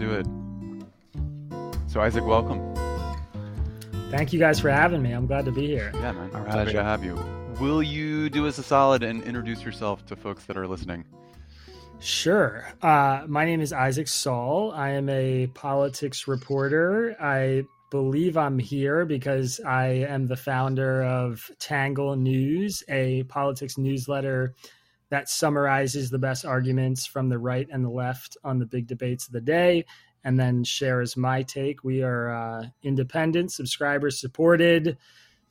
do it. So, Isaac, welcome. Thank you guys for having me. I'm glad to be here. Yeah, man. Our Happy to have you. Will you do us a solid and introduce yourself to folks that are listening? Sure. Uh, my name is Isaac Saul. I am a politics reporter. I believe I'm here because I am the founder of Tangle News, a politics newsletter that summarizes the best arguments from the right and the left on the big debates of the day and then shares my take. We are uh, independent, subscriber supported,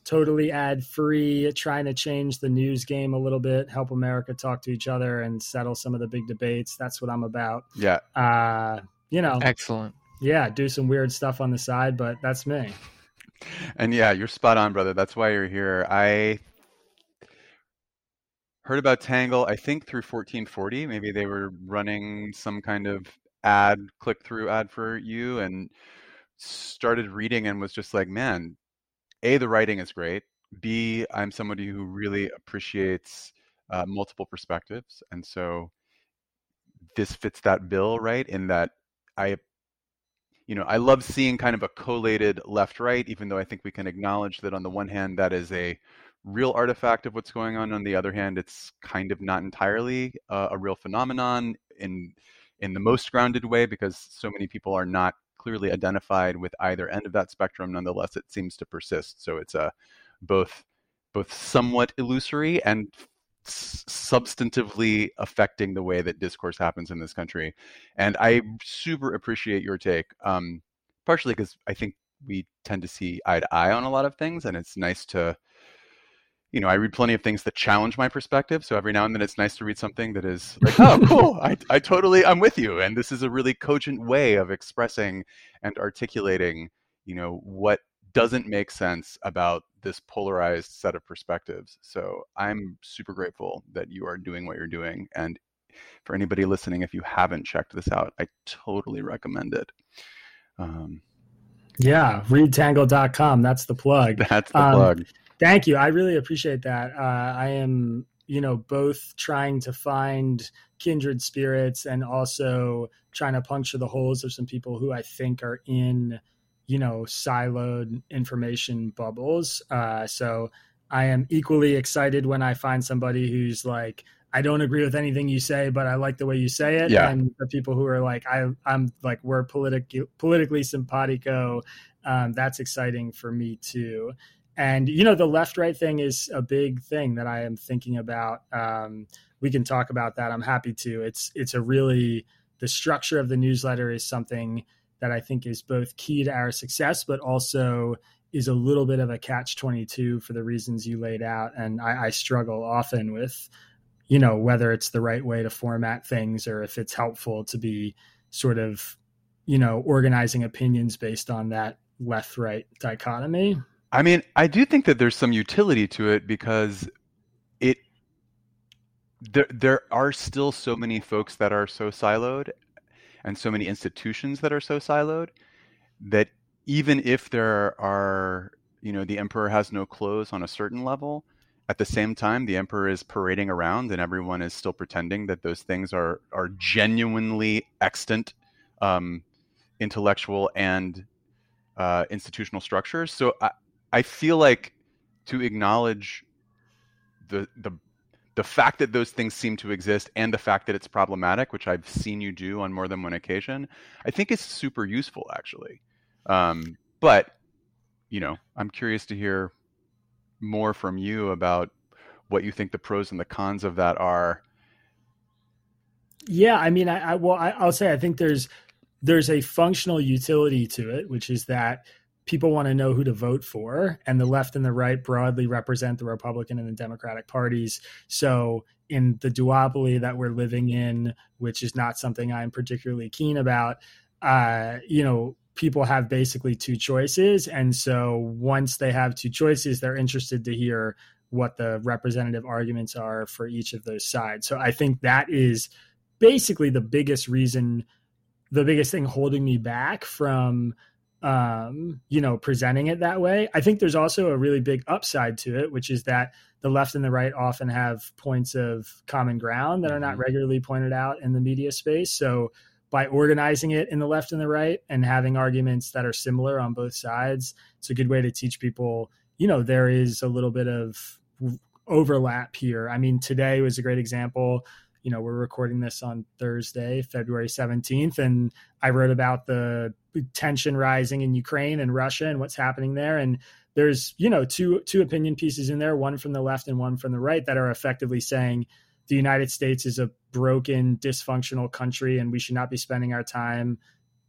totally ad free, trying to change the news game a little bit, help America talk to each other and settle some of the big debates. That's what I'm about. Yeah. Uh, you know, excellent. Yeah, do some weird stuff on the side, but that's me. And yeah, you're spot on, brother. That's why you're here. I heard about Tangle, I think through 1440. Maybe they were running some kind of ad, click through ad for you, and started reading and was just like, man, A, the writing is great. B, I'm somebody who really appreciates uh, multiple perspectives. And so this fits that bill, right? In that I you know, I love seeing kind of a collated left right, even though I think we can acknowledge that on the one hand, that is a real artifact of what's going on. On the other hand, it's kind of not entirely uh, a real phenomenon in in the most grounded way because so many people are not clearly identified with either end of that spectrum. Nonetheless, it seems to persist. So it's a both both somewhat illusory and substantively affecting the way that discourse happens in this country. And I super appreciate your take, um, partially because I think we tend to see eye to eye on a lot of things, and it's nice to, you know, I read plenty of things that challenge my perspective. So every now and then it's nice to read something that is like, oh, cool, I, I totally, I'm with you. And this is a really cogent way of expressing and articulating, you know, what doesn't make sense about this polarized set of perspectives. So I'm super grateful that you are doing what you're doing. And for anybody listening, if you haven't checked this out, I totally recommend it. Um, yeah, readtangle.com. That's the plug. That's the um, plug. Thank you. I really appreciate that. Uh, I am, you know, both trying to find kindred spirits and also trying to puncture the holes of some people who I think are in you know siloed information bubbles uh, so i am equally excited when i find somebody who's like i don't agree with anything you say but i like the way you say it yeah. and the people who are like i i'm like we're politic, politically simpatico um, that's exciting for me too and you know the left right thing is a big thing that i am thinking about um, we can talk about that i'm happy to it's it's a really the structure of the newsletter is something that I think is both key to our success, but also is a little bit of a catch 22 for the reasons you laid out. And I, I, struggle often with, you know, whether it's the right way to format things or if it's helpful to be sort of, you know, organizing opinions based on that left right dichotomy. I mean, I do think that there's some utility to it because it, there, there are still so many folks that are so siloed and so many institutions that are so siloed that even if there are, you know, the emperor has no clothes on a certain level, at the same time the emperor is parading around and everyone is still pretending that those things are are genuinely extant um, intellectual and uh, institutional structures. So I, I feel like to acknowledge the the the fact that those things seem to exist and the fact that it's problematic, which I've seen you do on more than one occasion, I think is super useful actually. Um, but you know, I'm curious to hear more from you about what you think the pros and the cons of that are. Yeah, I mean, I, I well, I, will say I think there's there's a functional utility to it, which is that people want to know who to vote for, and the left and the right broadly represent the Republican and the Democratic parties. So, in the duopoly that we're living in, which is not something I'm particularly keen about, uh, you know, people have basically two choices. And so, once they have two choices, they're interested to hear what the representative arguments are for each of those sides. So, I think that is basically the biggest reason, the biggest thing holding me back from um, you know, presenting it that way. I think there's also a really big upside to it, which is that the left and the right often have points of common ground that are not mm-hmm. regularly pointed out in the media space. So by organizing it in the left and the right and having arguments that are similar on both sides. It's a good way to teach people, you know, there is a little bit of overlap here. I mean, today was a great example. You know, we're recording this on Thursday, February 17th, and I wrote about the tension rising in Ukraine and Russia and what's happening there. And there's, you know, two two opinion pieces in there, one from the left and one from the right that are effectively saying the United States is a broken, dysfunctional country, and we should not be spending our time,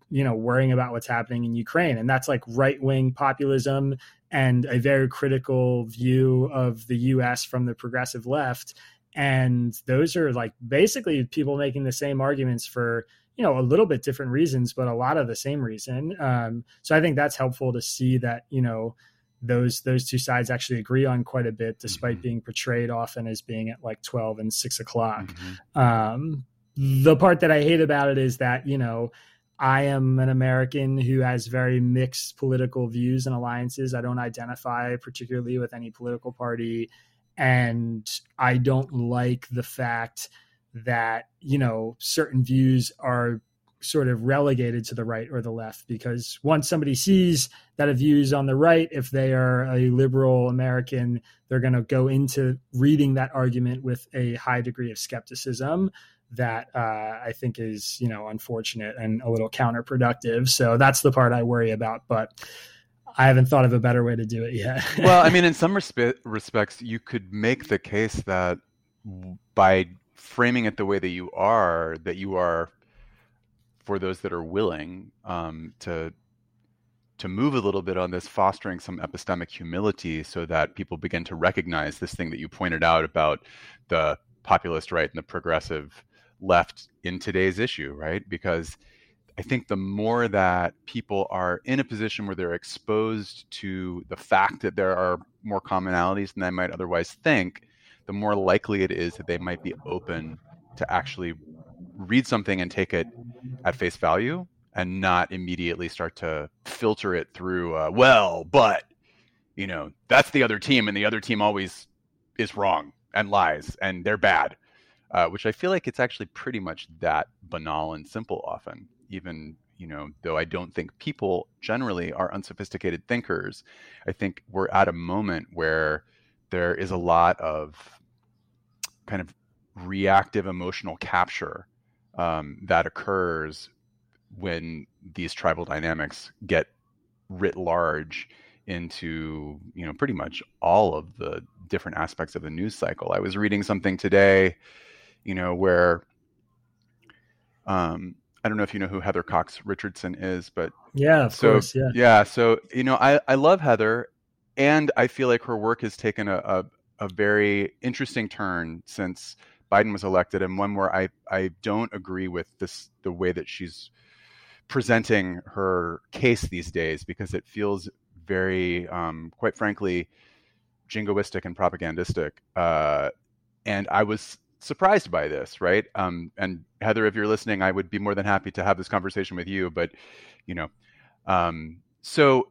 you know, worrying about what's happening in Ukraine. And that's like right wing populism and a very critical view of the US from the progressive left. And those are like basically people making the same arguments for, you know, a little bit different reasons, but a lot of the same reason. Um, so I think that's helpful to see that, you know, those those two sides actually agree on quite a bit, despite mm-hmm. being portrayed often as being at like twelve and six o'clock. Mm-hmm. Um, the part that I hate about it is that you know I am an American who has very mixed political views and alliances. I don't identify particularly with any political party, and I don't like the fact that you know certain views are sort of relegated to the right or the left because once somebody sees that a view is on the right, if they are a liberal American, they're going to go into reading that argument with a high degree of skepticism that uh, I think is you know unfortunate and a little counterproductive. So that's the part I worry about, but. I haven't thought of a better way to do it yet. well, I mean, in some respe- respects, you could make the case that by framing it the way that you are, that you are for those that are willing um, to to move a little bit on this, fostering some epistemic humility, so that people begin to recognize this thing that you pointed out about the populist right and the progressive left in today's issue, right? Because I think the more that people are in a position where they're exposed to the fact that there are more commonalities than they might otherwise think, the more likely it is that they might be open to actually read something and take it at face value and not immediately start to filter it through uh, well but you know that's the other team and the other team always is wrong and lies and they're bad uh, which i feel like it's actually pretty much that banal and simple often even you know though i don't think people generally are unsophisticated thinkers i think we're at a moment where there is a lot of kind of reactive emotional capture um, that occurs when these tribal dynamics get writ large into you know pretty much all of the different aspects of the news cycle. I was reading something today, you know, where um, I don't know if you know who Heather Cox Richardson is, but yeah, of so, course, yeah, yeah. So you know, I I love Heather, and I feel like her work has taken a, a, a very interesting turn since Biden was elected, and one where I I don't agree with this the way that she's presenting her case these days because it feels very, um, quite frankly, jingoistic and propagandistic. Uh, and I was surprised by this, right? Um, and Heather, if you're listening, I would be more than happy to have this conversation with you. But you know, um, so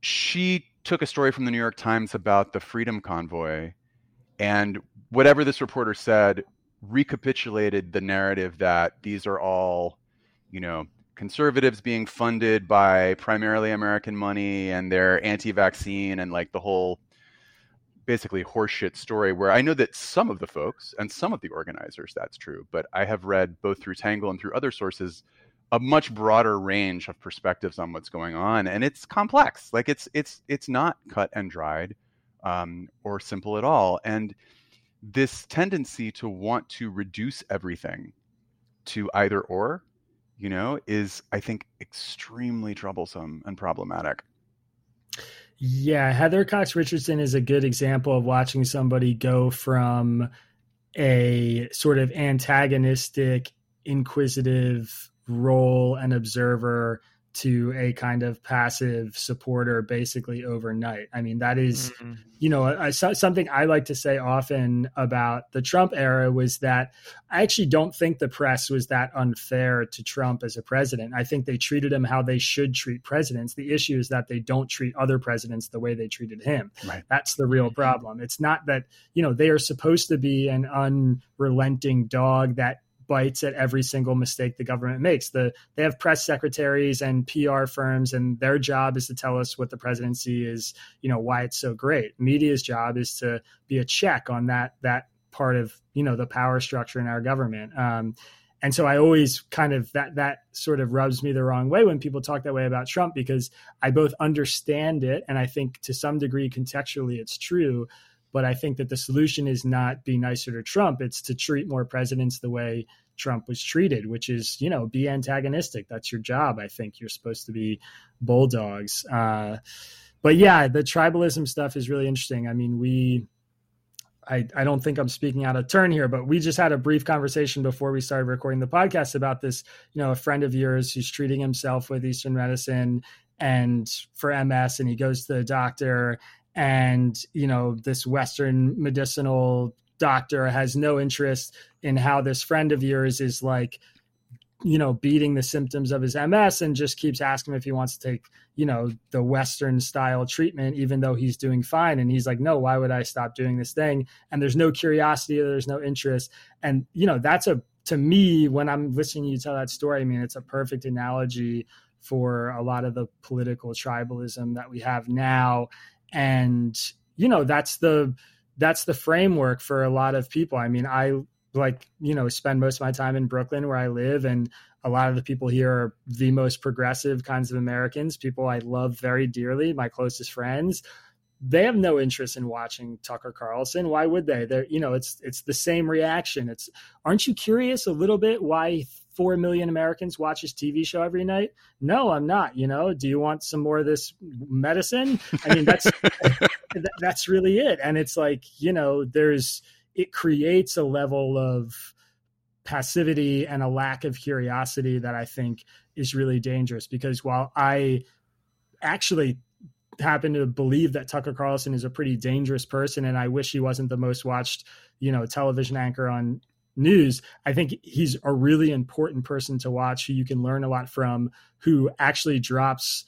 she took a story from the New York Times about the Freedom Convoy and whatever this reporter said recapitulated the narrative that these are all, you know, conservatives being funded by primarily American money and they're anti-vaccine and like the whole basically horseshit story where I know that some of the folks and some of the organizers that's true, but I have read both through Tangle and through other sources a much broader range of perspectives on what's going on and it's complex. Like it's it's it's not cut and dried um, or simple at all. And this tendency to want to reduce everything to either or, you know, is, I think, extremely troublesome and problematic. Yeah, Heather Cox Richardson is a good example of watching somebody go from a sort of antagonistic, inquisitive role and observer to a kind of passive supporter basically overnight. I mean, that is, mm-hmm. you know, I, something I like to say often about the Trump era was that I actually don't think the press was that unfair to Trump as a president. I think they treated him how they should treat presidents. The issue is that they don't treat other presidents the way they treated him. Right. That's the real problem. It's not that, you know, they are supposed to be an unrelenting dog that bites at every single mistake the government makes. The they have press secretaries and PR firms, and their job is to tell us what the presidency is, you know, why it's so great. Media's job is to be a check on that that part of you know the power structure in our government. Um, and so I always kind of that that sort of rubs me the wrong way when people talk that way about Trump because I both understand it and I think to some degree contextually it's true, but I think that the solution is not be nicer to Trump; it's to treat more presidents the way Trump was treated, which is you know be antagonistic. That's your job. I think you're supposed to be bulldogs. Uh, but yeah, the tribalism stuff is really interesting. I mean, we I, I don't think I'm speaking out of turn here, but we just had a brief conversation before we started recording the podcast about this. You know, a friend of yours who's treating himself with Eastern medicine and for MS, and he goes to the doctor, and you know, this Western medicinal doctor has no interest in how this friend of yours is like you know, beating the symptoms of his MS and just keeps asking him if he wants to take, you know, the Western style treatment, even though he's doing fine. And he's like, no, why would I stop doing this thing? And there's no curiosity, there's no interest. And, you know, that's a, to me, when I'm listening to you tell that story, I mean, it's a perfect analogy for a lot of the political tribalism that we have now. And, you know, that's the, that's the framework for a lot of people. I mean, I like you know spend most of my time in brooklyn where i live and a lot of the people here are the most progressive kinds of americans people i love very dearly my closest friends they have no interest in watching tucker carlson. Why would they? They're you know it's it's the same reaction. It's aren't you curious a little bit why four million americans watch his tv show every night? No i'm not you know. Do you want some more of this medicine? I mean that's that's really it. And it's like you know there's it creates a level of passivity and a lack of curiosity that I think is really dangerous because while I actually happen to believe that Tucker Carlson is a pretty dangerous person and I wish he wasn't the most watched, you know, television anchor on news, I think he's a really important person to watch who you can learn a lot from who actually drops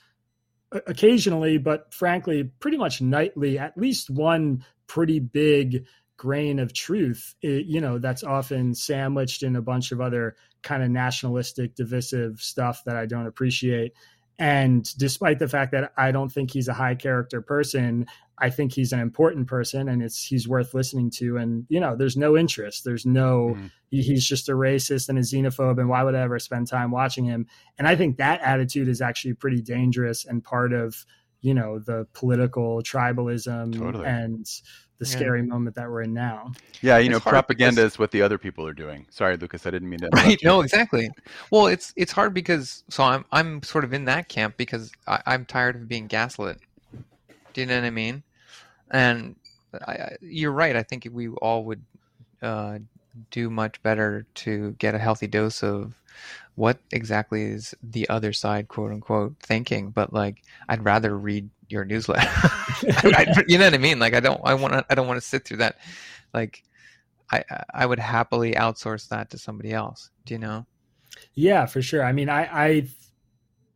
occasionally but frankly pretty much nightly at least one pretty big grain of truth, you know, that's often sandwiched in a bunch of other kind of nationalistic, divisive stuff that I don't appreciate. And despite the fact that I don't think he's a high character person, I think he's an important person and it's he's worth listening to. And you know, there's no interest. There's no mm. he, he's just a racist and a xenophobe, and why would I ever spend time watching him? And I think that attitude is actually pretty dangerous and part of you know the political tribalism totally. and the scary yeah. moment that we're in now. Yeah, you it's know, propaganda because... is what the other people are doing. Sorry, Lucas, I didn't mean to. Right? No, exactly. Well, it's it's hard because so I'm I'm sort of in that camp because I, I'm tired of being gaslit. Do you know what I mean? And I, you're right. I think we all would uh, do much better to get a healthy dose of what exactly is the other side, quote unquote, thinking. But like, I'd rather read your newsletter. I, you know what I mean? Like I don't I want to I don't want to sit through that. Like I I would happily outsource that to somebody else. Do you know? Yeah, for sure. I mean, I I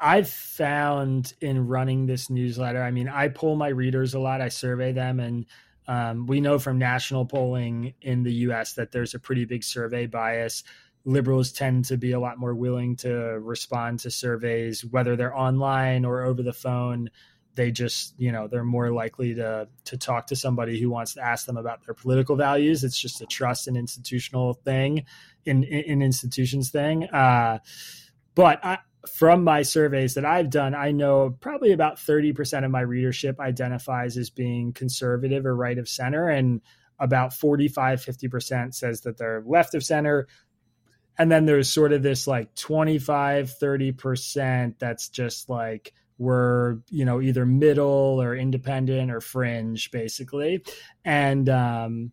I've found in running this newsletter. I mean, I pull my readers a lot. I survey them, and um, we know from national polling in the U.S. that there's a pretty big survey bias. Liberals tend to be a lot more willing to respond to surveys, whether they're online or over the phone they just you know they're more likely to to talk to somebody who wants to ask them about their political values it's just a trust and institutional thing in in, in institutions thing uh, but I, from my surveys that I've done, I know probably about 30% of my readership identifies as being conservative or right of center, and about 45, 50% says that they're left of center. And then there's sort of this like 25, 30% that's just like we're, you know either middle or independent or fringe basically and um,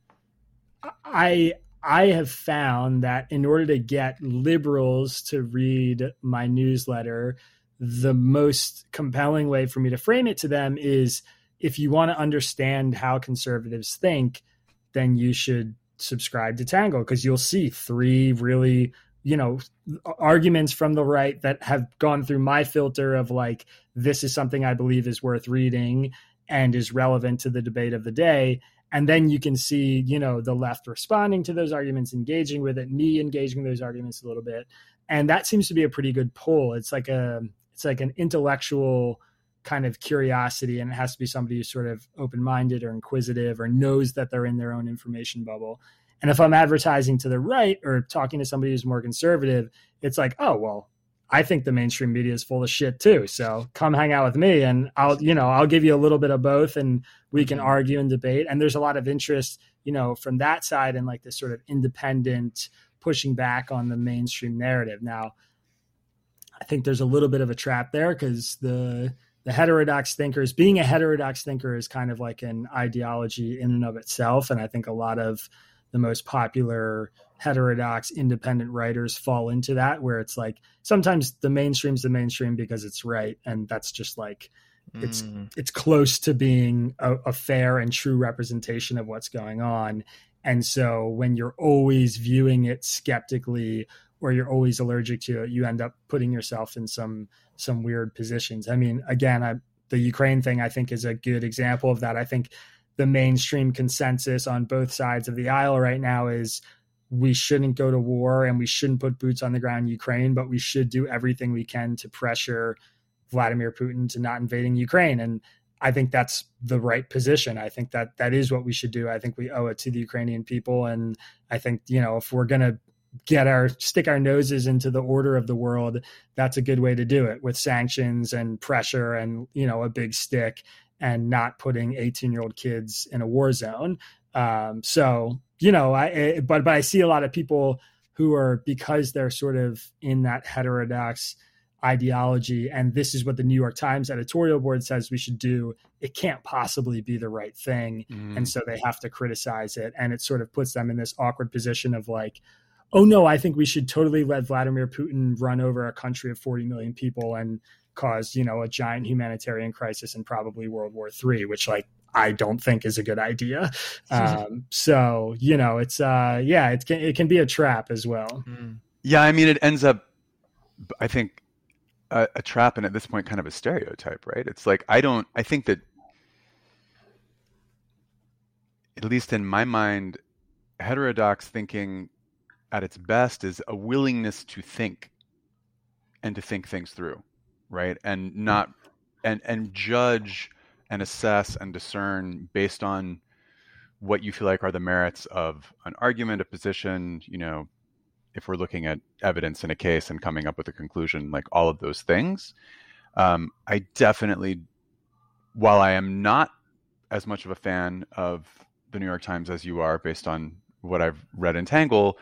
i i have found that in order to get liberals to read my newsletter the most compelling way for me to frame it to them is if you want to understand how conservatives think then you should subscribe to Tangle because you'll see three really you know arguments from the right that have gone through my filter of like this is something i believe is worth reading and is relevant to the debate of the day and then you can see you know the left responding to those arguments engaging with it me engaging those arguments a little bit. And that seems to be a pretty good pull. It's like a it's like an intellectual kind of curiosity and it has to be somebody who's sort of open-minded or inquisitive or knows that they're in their own information bubble. And if i'm advertising to the right or talking to somebody who's more conservative it's like oh well I think the mainstream media is full of shit too. So come hang out with me and I'll, you know, I'll give you a little bit of both and we can mm-hmm. argue and debate. And there's a lot of interest, you know, from that side and like this sort of independent pushing back on the mainstream narrative. Now, I think there's a little bit of a trap there because the the heterodox thinkers being a heterodox thinker is kind of like an ideology in and of itself. And I think a lot of the most popular heterodox independent writers fall into that where it's like sometimes the mainstream's the mainstream because it's right and that's just like it's mm. it's close to being a, a, fair and true representation of what's going on. And so when you're always viewing it skeptically or you're always allergic to it you end up putting yourself in some some weird positions. I mean again I, the ukraine thing i think is a good example of that. I think the mainstream consensus on both sides of the aisle right now is we shouldn't go to war and we shouldn't put boots on the ground in Ukraine, but we should do everything we can to pressure Vladimir Putin to not invading Ukraine. And I think that's the right position. I think that that is what we should do. I think we owe it to the Ukrainian people. And I think, you know, if we're going to get our stick our noses into the order of the world, that's a good way to do it with sanctions and pressure and, you know, a big stick and not putting 18 year old kids in a war zone. Um, so, you know, I, eh, but, but I see a lot of people who are, because they're sort of in that heterodox ideology, and this is what the New York Times editorial board says we should do, it can't possibly be the right thing. Mm. And so they have to criticize it. And it sort of puts them in this awkward position of like, oh no, I think we should totally let Vladimir Putin run over a country of 40 million people and caused you know a giant humanitarian crisis and probably World War Three, which like I don't think is a good idea. Um, so you know, it's uh, yeah, it can it can be a trap as well. Hmm. Yeah, I mean, it ends up, I think, a, a trap, and at this point, kind of a stereotype, right? It's like I don't, I think that, at least in my mind, heterodox thinking at its best is a willingness to think and to think things through right? And not and and judge and assess and discern based on what you feel like are the merits of an argument, a position, you know, if we're looking at evidence in a case and coming up with a conclusion, like all of those things. Um, I definitely, while I am not as much of a fan of the New York Times as you are, based on what I've read in Tangle,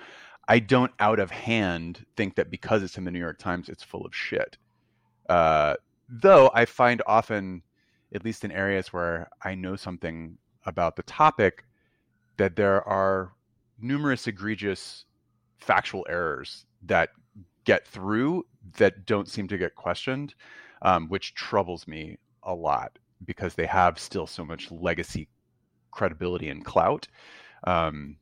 I don't out of hand think that because it's in the New York Times, it's full of shit. Uh, though I find often, at least in areas where I know something about the topic, that there are numerous egregious factual errors that get through that don't seem to get questioned, um, which troubles me a lot because they have still so much legacy credibility and clout. Um,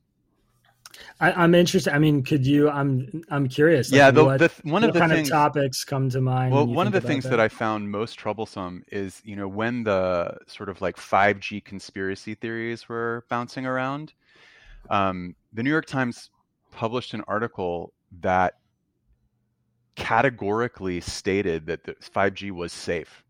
I, am interested. I mean, could you? I'm I'm curious. Like, yeah, the, what, the, one of the kind things, of topics come to mind. Well, one of the things that? that? I found most troublesome is you know when the sort of like 5G conspiracy theories were bouncing around. Um, the New York Times published an article that categorically stated that the 5G was safe.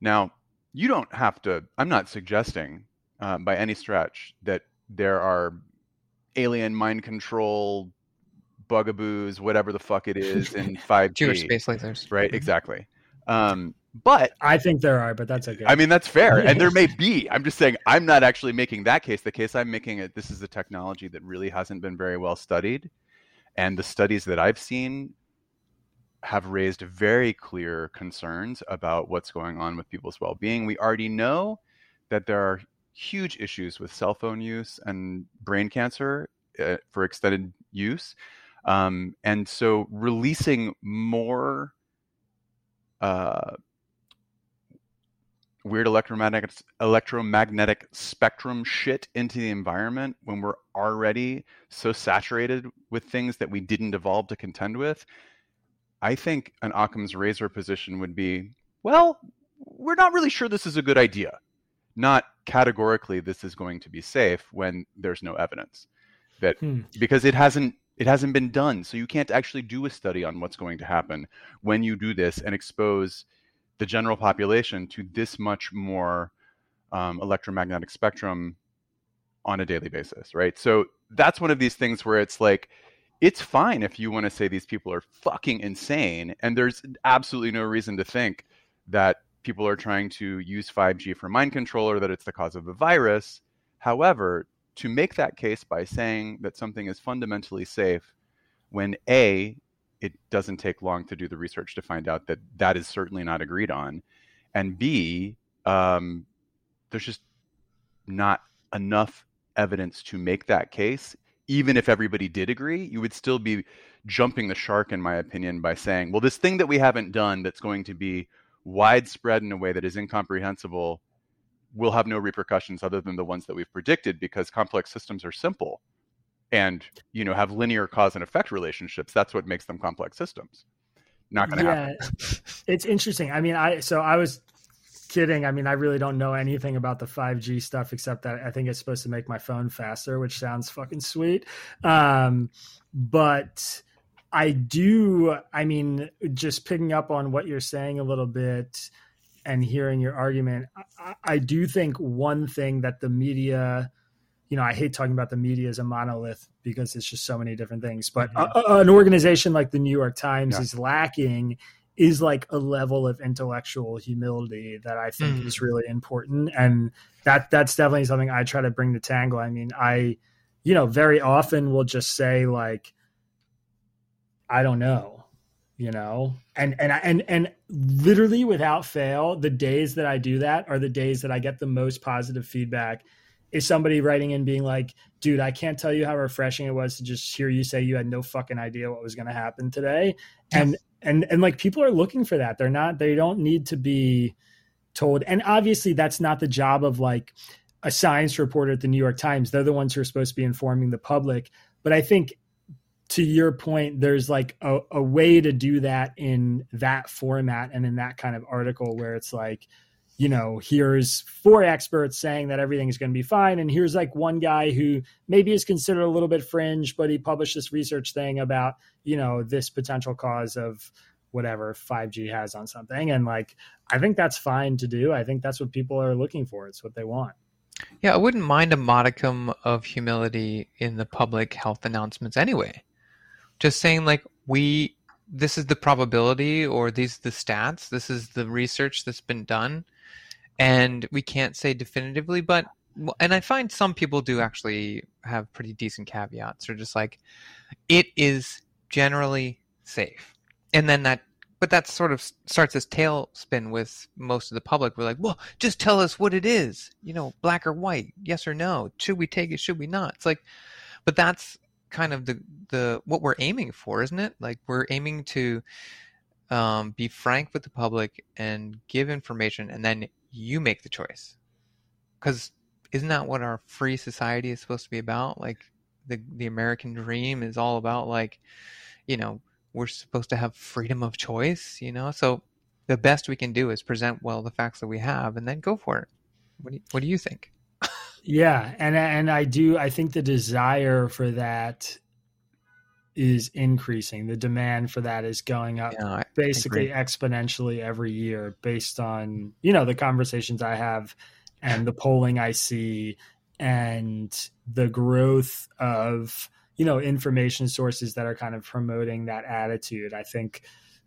Now, you don't have to. I'm not suggesting uh, by any stretch that there are alien mind control bugaboos, whatever the fuck it is, in 5G. Jewish space lasers. Right, mm-hmm. exactly. Um, but I think there are, but that's okay. I mean, that's fair, and there may be. I'm just saying, I'm not actually making that case. The case I'm making it. This is a technology that really hasn't been very well studied, and the studies that I've seen have raised very clear concerns about what's going on with people's well-being. We already know that there are huge issues with cell phone use and brain cancer uh, for extended use. Um, and so releasing more uh, weird electromagnetic electromagnetic spectrum shit into the environment when we're already so saturated with things that we didn't evolve to contend with, I think an Occam's razor position would be, well, we're not really sure this is a good idea. Not categorically this is going to be safe when there's no evidence. That Hmm. because it hasn't it hasn't been done. So you can't actually do a study on what's going to happen when you do this and expose the general population to this much more um, electromagnetic spectrum on a daily basis right? So that's one of these things where it's like it's fine if you want to say these people are fucking insane and there's absolutely no reason to think that people are trying to use 5G for mind control or that it's the cause of the virus. However, to make that case by saying that something is fundamentally safe when A, it doesn't take long to do the research to find out that that is certainly not agreed on, and B, um, there's just not enough evidence to make that case. Even if everybody did agree, you would still be jumping the shark, in my opinion, by saying, well, this thing that we haven't done that's going to be widespread in a way that is incomprehensible will have no repercussions other than the ones that we've predicted because complex systems are simple and you know have linear cause and effect relationships that's what makes them complex systems not going to yeah, happen it's interesting. I mean, I so I was kidding. I mean, I really don't know anything about the 5G stuff except that I think it's supposed to make my phone faster, which sounds fucking sweet. Um, but I do. I mean, just picking up on what you're saying a little bit and hearing your argument, I, I do think one thing that the media you know, I hate talking about the media as a monolith because it's just so many different things. But Mhm. a, an organization like the New York Times Yeah. is lacking is like a level of intellectual humility that I think Mhm. is really important, and that that's definitely something I try to bring to Tangle. I mean, I, you know, very often will just say like, I don't know, you know, and and I- and and literally without fail, the days that I do that are the days that I get the most positive feedback is somebody writing in being like, dude, I can't tell you how refreshing it was to just hear you say you had no fucking idea what was going to happen today. And, and, and like people are looking for that. They're not, they don't need to be told. And obviously that's not the job of like a science reporter at the New York Times. They're the ones who are supposed to be informing the public. But I think to your point, there's like a, a way to do that in that format and in that kind of article where it's like, you know, here's four experts saying that everything is going to be fine. And here's like one guy who maybe is considered a little bit fringe, but he published this research thing about, you know, this potential cause of whatever 5G has on something. And like, I think that's fine to do. I think that's what people are looking for. It's what they want. Yeah, I wouldn't mind a modicum of humility in the public health announcements anyway. Just saying like we this is the probability or these the stats, this is the research that's been done and we can't say definitively but and I find some people do actually have pretty decent caveats or just like it is generally safe. And then that but that sort of starts this tailspin with most of the public. We're like, well, just tell us what it is, you know, black or white, yes or no. Should we take it? Should we not? It's like, but that's kind of the the what we're aiming for, isn't it? Like we're aiming to um, be frank with the public and give information, and then you make the choice. Because isn't that what our free society is supposed to be about? Like the the American dream is all about like, you know, we're supposed to have freedom of choice, you know? So the best we can do is present well the facts that we have and then go for it. What do you, what do you think? Yeah, and and I do I think the desire for that is increasing. The demand for that is going up Yeah, basically exponentially every year based on, you know, the conversations I have and the polling I see and the growth of, you know, information sources that are kind of promoting that attitude. I think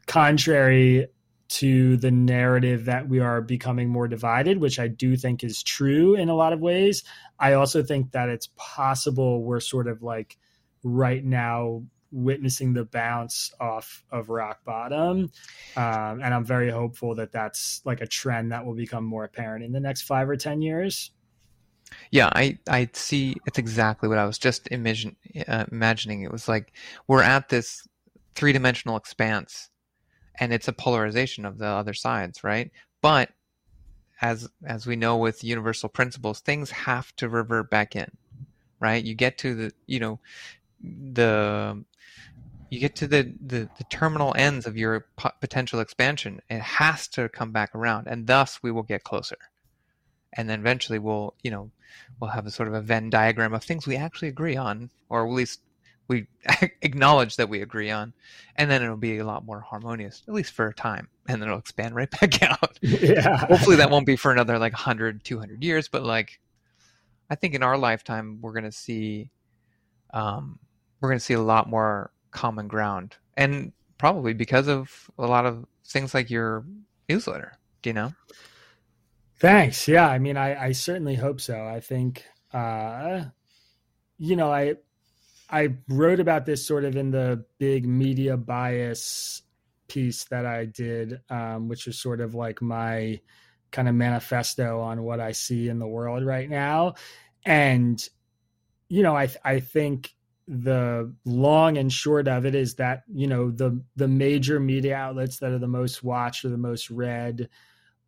contrary to the narrative that we are becoming more divided, which I do think is true in a lot of ways. I also think that it's possible we're sort of like right now witnessing the bounce off of rock bottom. Um, and I'm very hopeful that that's like a trend that will become more apparent in the next five or 10 years. Yeah, I, I see. It's exactly what I was just imagine, uh, imagining. It was like we're at this three dimensional expanse, and it's a polarization of the other sides, right? But as as we know with universal principles, things have to revert back in, right? You get to the you know the you get to the, the, the terminal ends of your po- potential expansion. It has to come back around, and thus we will get closer. and then eventually we'll you know we'll have a sort of a Venn diagram of things we actually agree on, or at least we acknowledge that we agree on, and then it'll be a lot more harmonious, at least for a time, and then it'll expand right back out. Yeah. Hopefully that won't be for another like 100, 200 years, but like I think in our lifetime we're gonna see, um, we're gonna see a lot more common ground, and probably because of a lot of things like your newsletter. Do you know? Thanks. Yeah, I mean, I, I certainly hope so. I think, uh, you know, I I wrote about this sort of in the big media bias piece that I did, um, which is sort of like my kind of manifesto on what I see in the world right now. And, you know, I I think the long and short of it is that you know the the major media outlets that are the most watched or the most read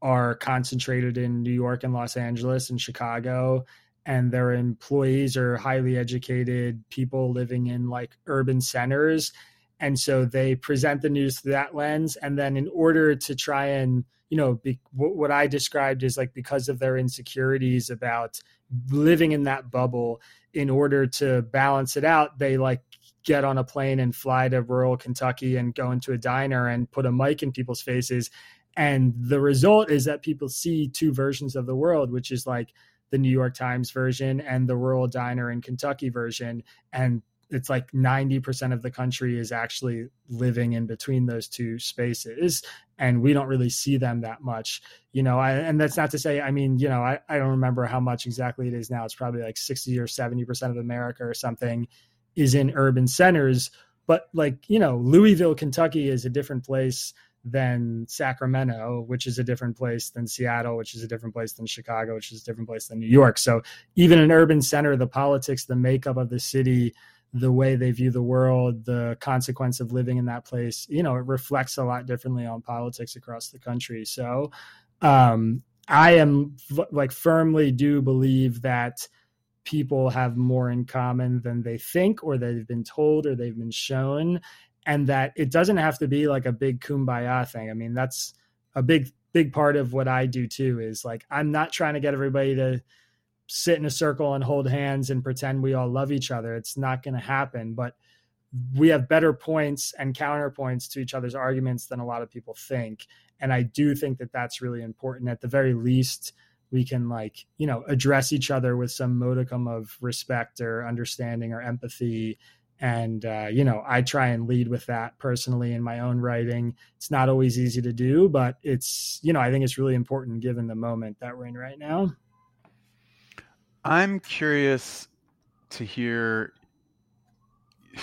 are concentrated in New York and Los Angeles and Chicago and their employees are highly educated people living in like urban centers. And so they present the news through that lens. And then in order to try and you know be, what i described is like because of their insecurities about living in that bubble in order to balance it out they like get on a plane and fly to rural kentucky and go into a diner and put a mic in people's faces. And the result is that people see two versions of the world which is like the new york times version and the rural diner in kentucky version and it's like 90% of the country is actually living in between those two spaces and we don't really see them that much you know I, and that's not to say i mean you know I, I don't remember how much exactly it is now. It's probably like 60 or 70% of america or something is in urban centers but like you know louisville kentucky is a different place than Sacramento, which is a different place than Seattle, which is a different place than Chicago, which is a different place than New York. So even an urban center, the politics, the makeup of the city, the way they view the world, the consequence of living in that place, you know, it reflects a lot differently on politics across the country. So um, I am like firmly do believe that people have more in common than they think or they've been told or they've been shown and that it doesn't have to be like a big kumbaya thing. I mean, that's a big big part of what I do too is like I'm not trying to get everybody to sit in a circle and hold hands and pretend we all love each other. It's not going to happen, but we have better points and counterpoints to each other's arguments than a lot of people think. And I do think that that's really important. At the very least, we can like, you know, address each other with some modicum of respect or understanding or empathy and uh, you know i try and lead with that personally in my own writing. It's not always easy to do but it's you know i think it's really important given the moment that we're in right now. I'm curious to hear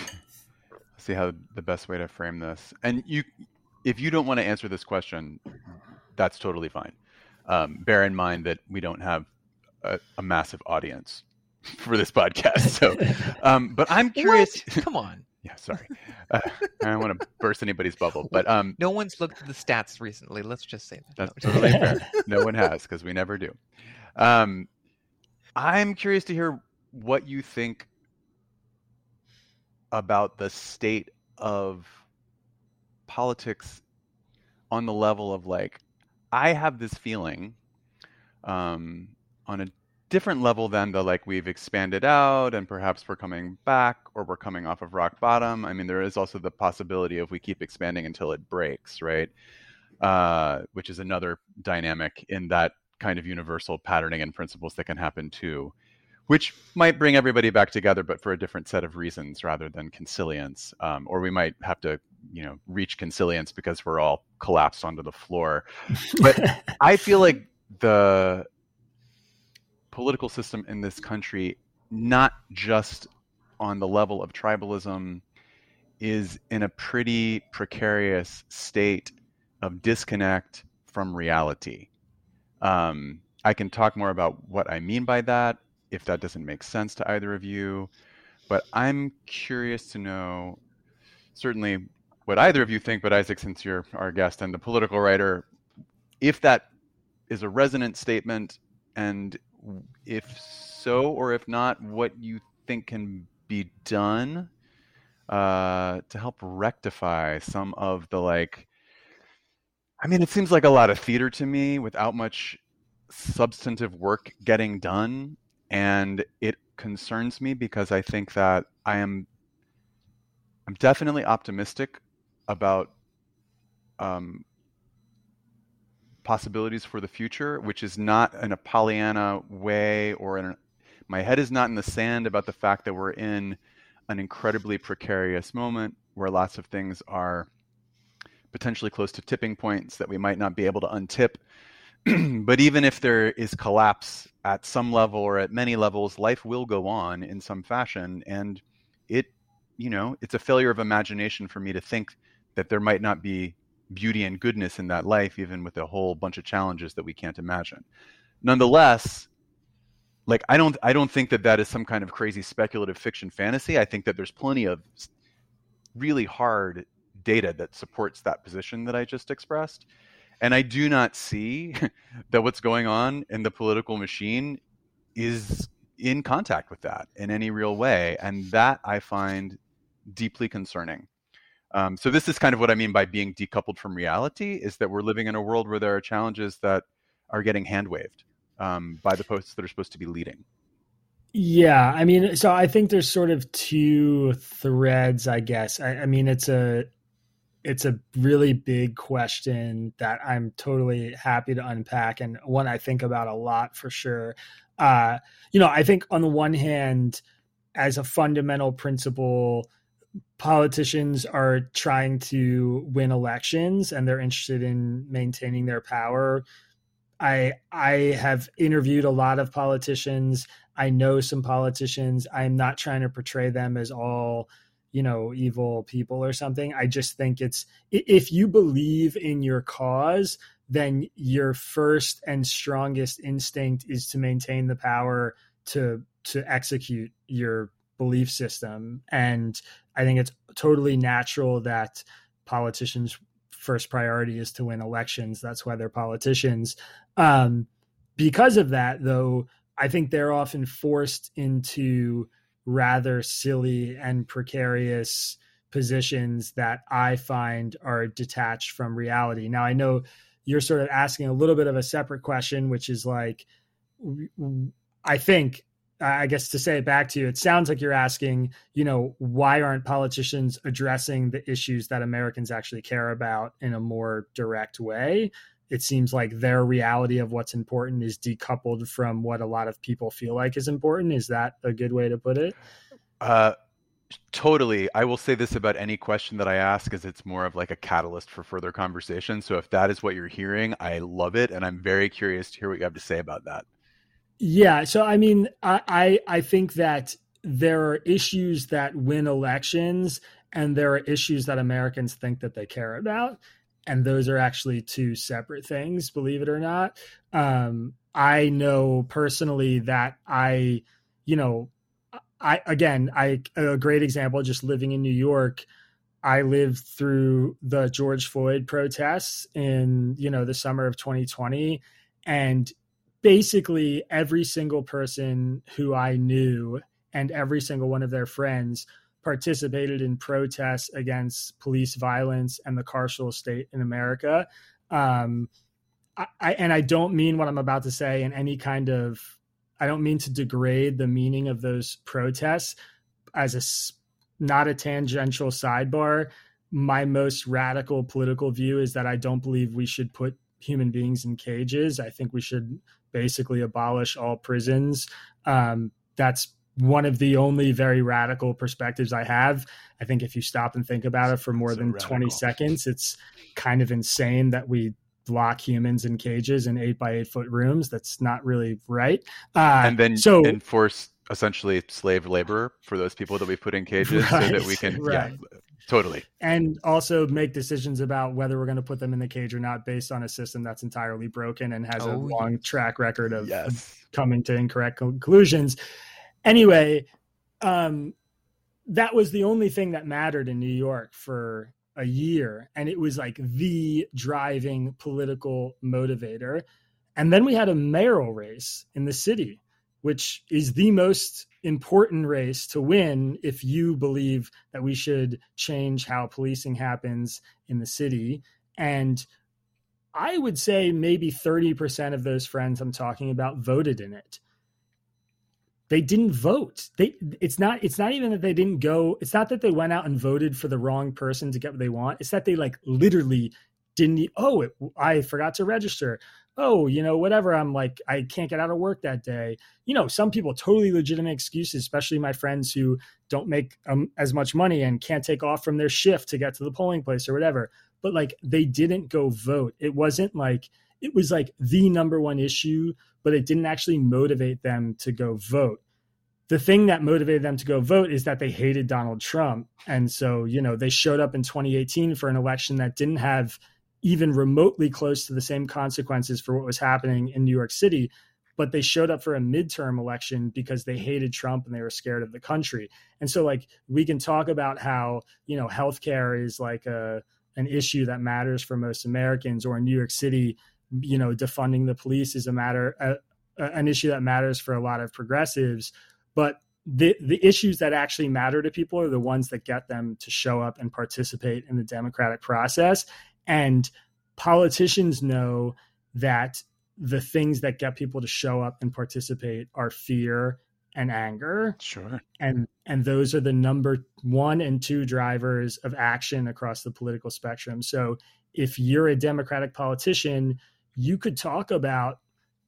see how the best way to frame this. And you if you don't want to answer this question that's totally fine. Um, bear in mind that we don't have a, a massive audience for this podcast. So, um, but I'm curious. Come on. yeah, sorry. Uh, I don't want to burst anybody's bubble, but um, no one's looked at the stats recently. Let's just say that. That's totally fair. No one has because we never do. Um, I'm curious to hear what you think about the state of politics on the level of like, I have this feeling um, on a different level than the like we've expanded out and perhaps we're coming back or we're coming off of rock bottom. I mean, there is also the possibility of we keep expanding until it breaks, right? Uh, which is another dynamic in that kind of universal patterning and principles that can happen too, which might bring everybody back together, but for a different set of reasons rather than consilience. Um, or we might have to, you know, reach consilience because we're all collapsed onto the floor. But I feel like the political system in this country, not just on the level of tribalism, is in a pretty precarious state of disconnect from reality. Um, I can talk more about what I mean by that if that doesn't make sense to either of you. But I'm curious to know, certainly, what either of you think, but Isaac, since you're our guest and the political writer, if that is a resonant statement and if so, or if not, what you think can be done uh, to help rectify some of the like. I mean, it seems like a lot of theater to me without much substantive work getting done, and it concerns me because I think that I am I'm definitely optimistic about um, possibilities for the future, which is not in a Pollyanna way or in a, my head is not in the sand about the fact that we're in an incredibly precarious moment where lots of things are potentially close to tipping points that we might not be able to untip. but even if there is collapse at some level or at many levels, life will go on in some fashion. And it, you know, it's a failure of imagination for me to think that there might not be beauty and goodness in that life, even with a whole bunch of challenges that we can't imagine. Nonetheless, like I don't I don't think that that is some kind of crazy speculative fiction fantasy. I think that there's plenty of really hard data that supports that position that I just expressed. And I do not see that what's going on in the political machine is in contact with that in any real way. And that I find deeply concerning. Um, so this is kind of what I mean by being decoupled from reality is that we're living in a world where there are challenges that are getting hand waved um, by the posts that are supposed to be leading. Yeah, I mean, so I think there's sort of two threads, I guess. I, I mean, it's a it's a really big question that I'm totally happy to unpack and one I think about a lot for sure. Uh, you know, I think on the one hand, as a fundamental principle, politicians are trying to win elections and they're interested in maintaining their power. I I have interviewed a lot of politicians. I know some politicians. I'm not trying to portray them as all you know evil people or something i just think it's if you believe in your cause then your first and strongest instinct is to maintain the power to to execute your belief system. And i think it's totally natural that politicians first priority is to win elections. That's why they're politicians. Um, because of that though i think they're often forced into rather silly and precarious positions that I find are detached from reality. Now, I know you're sort of asking a little bit of a separate question, which is like, I think, I guess to say it back to you, it sounds like you're asking, you know, why aren't politicians addressing the issues that Americans actually care about in a more direct way? it seems like their reality of what's important is decoupled from what a lot of people feel like is important. Is that a good way to put it? Uh, totally. I will say this about any question that I ask is it's more of like a catalyst for further conversation. So if that is what you're hearing, I love it, and I'm very curious to hear what you have to say about that. Yeah. So I mean, I I, I think that there are issues that win elections and there are issues that Americans think that they care about and those are actually two separate things believe it or not um, i know personally that i you know i again i a great example just living in new york i lived through the george floyd protests in you know the summer of 2020 and basically every single person who i knew and every single one of their friends participated in protests against police violence and the carceral state in America. Um, I, and I don't mean what I'm about to say in any kind of, I don't mean to degrade the meaning of those protests as a not a tangential sidebar. My most radical political view is that I don't believe we should put human beings in cages. I think we should basically abolish all prisons. Um, that's one of the only very radical perspectives I have. I think if you stop and think about it for more so than radical. 20 seconds, it's kind of insane that we lock humans in cages in eight by eight foot rooms. That's not really right. Uh, and then so enforce essentially slave labor for those people that we put in cages right, so that we can, right. yeah, totally. And also make decisions about whether we're going to put them in the cage or not based on a system that's entirely broken and has oh, a long yes. track record of, yes. coming to incorrect conclusions anyway, um, that was the only thing that mattered in New York for a year. And it was like the driving political motivator. And then we had a mayoral race in the city, which is the most important race to win if you believe that we should change how policing happens in the city. And I would say maybe 30% of those friends I'm talking about voted in it. They didn't vote. They it's not it's not even that they didn't go, it's not that they went out and voted for the wrong person to get what they want. It's that they like literally didn't oh, it, I forgot to register. Oh, you know, whatever. I'm like I can't get out of work that day. You know, some people totally legitimate excuses, especially my friends who don't make um, as much money and can't take off from their shift to get to the polling place or whatever but like they didn't go vote. It wasn't like it was like the number one issue, but it didn't actually motivate them to go vote. The thing that motivated them to go vote is that they hated Donald Trump. And so, you know, they showed up in 2018 for an election that didn't have even remotely close to the same consequences for what was happening in New York City. But they showed up for a midterm election because they hated Trump and they were scared of the country. And so, like, we can talk about how, you know, healthcare is like a, an issue that matters for most Americans, or in New York City, you know, defunding the police is a matter, uh, an issue that matters for a lot of progressives. But the the issues that actually matter to people are the ones that get them to show up and participate in the democratic process. And politicians know that the things that get people to show up and participate are fear and anger. Sure. And and those are the number one and two drivers of action across the political spectrum. So if you're a Democratic politician, you could talk about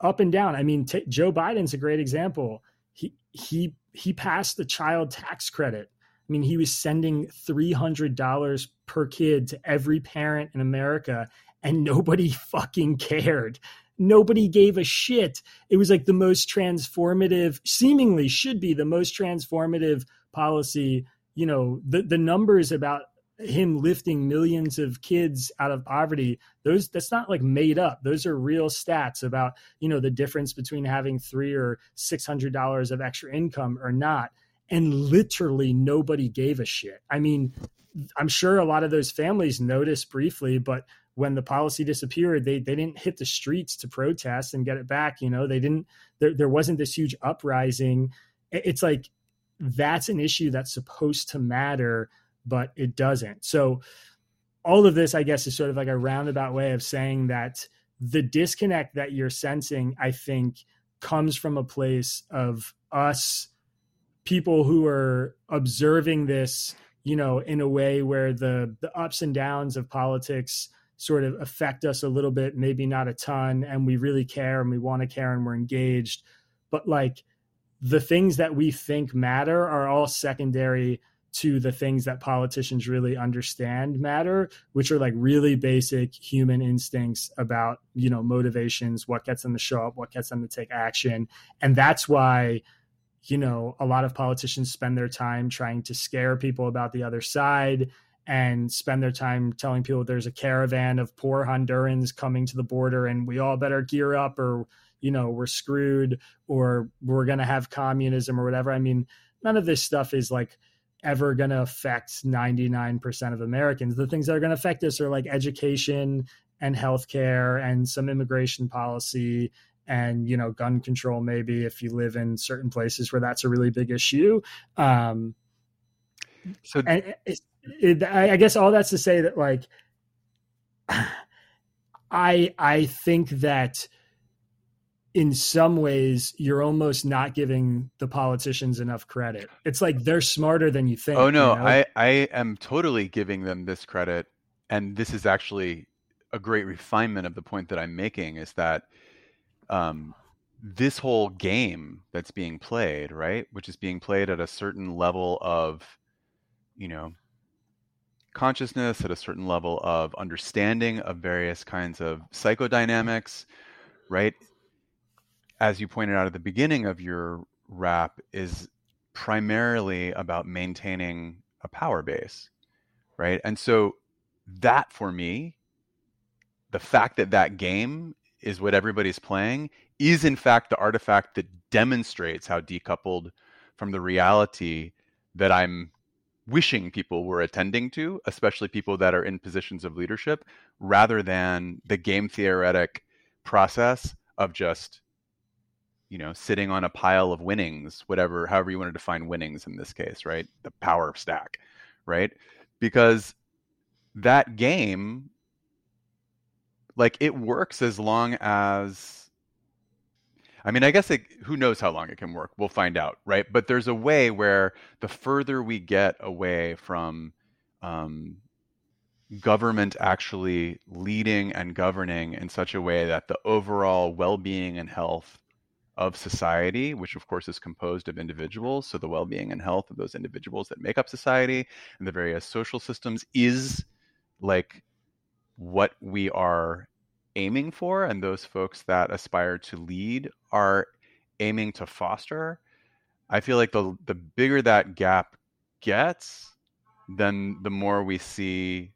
up and down. I mean, t- Joe Biden's a great example. He he he passed the child tax credit. I mean, he was sending $300 per kid to every parent in America and nobody fucking cared nobody gave a shit. It was like the most transformative, seemingly should be the most transformative policy. You know, the the numbers about him lifting millions of kids out of poverty those that's not like made up those are real stats about you know the difference between having three or six hundred dollars of extra income or not and literally nobody gave a shit i mean i'm sure a lot of those families noticed briefly but when the policy disappeared, they they didn't hit the streets to protest and get it back. You know, they didn't. There there wasn't this huge uprising. It's like that's an issue that's supposed to matter, but it doesn't. So all of this, I guess, is sort of like a roundabout way of saying that the disconnect that you're sensing, I think, comes from a place of us people who are observing this you know in a way where the the ups and downs of politics sort of affect us a little bit, maybe not a ton, and we really care and we want to care and we're engaged. But like the things that we think matter are all secondary to the things that politicians really understand matter, which are like really basic human instincts about, you know, motivations, what gets them to show up, what gets them to take action. And that's why, you know, a lot of politicians spend their time trying to scare people about the other side and spend their time telling people there's a caravan of poor Hondurans coming to the border and we all better gear up or you know we're screwed or we're going to have communism or whatever. I mean, none of this stuff is like ever going to affect 99% of Americans. The things that are going to affect us are like education and healthcare and some immigration policy and you know gun control maybe if you live in certain places where that's a really big issue um so and it, I guess all that's to say that like I I think that in some ways you're almost not giving the politicians enough credit. It's like they're smarter than you think. Oh no, you know? I I am totally giving them this credit and this is actually a great refinement of the point that I'm making is that um, this whole game that's being played, right, which is being played at a certain level of, you know, consciousness, at a certain level of understanding of various kinds of psychodynamics, right? As you pointed out at the beginning of your rap, is primarily about maintaining a power base, right? And so that for me, the fact that that game is what everybody's playing is in fact the artifact that demonstrates how decoupled from the reality that I'm wishing people were attending to, especially people that are in positions of leadership, rather than the game theoretic process of just, you know, sitting on a pile of winnings, whatever, however you want to define winnings in this case, right? The power stack, right? Because that game like it works as long as I mean, I guess it, who knows how long it can work? We'll find out, right? But there's a way where the further we get away from um, government actually leading and governing in such a way that the overall well-being and health of society, which of course is composed of individuals, so the well-being and health of those individuals that make up society and the various social systems is like what we are aiming for and those folks that aspire to lead are aiming to foster i feel like the the bigger that gap gets then the more we see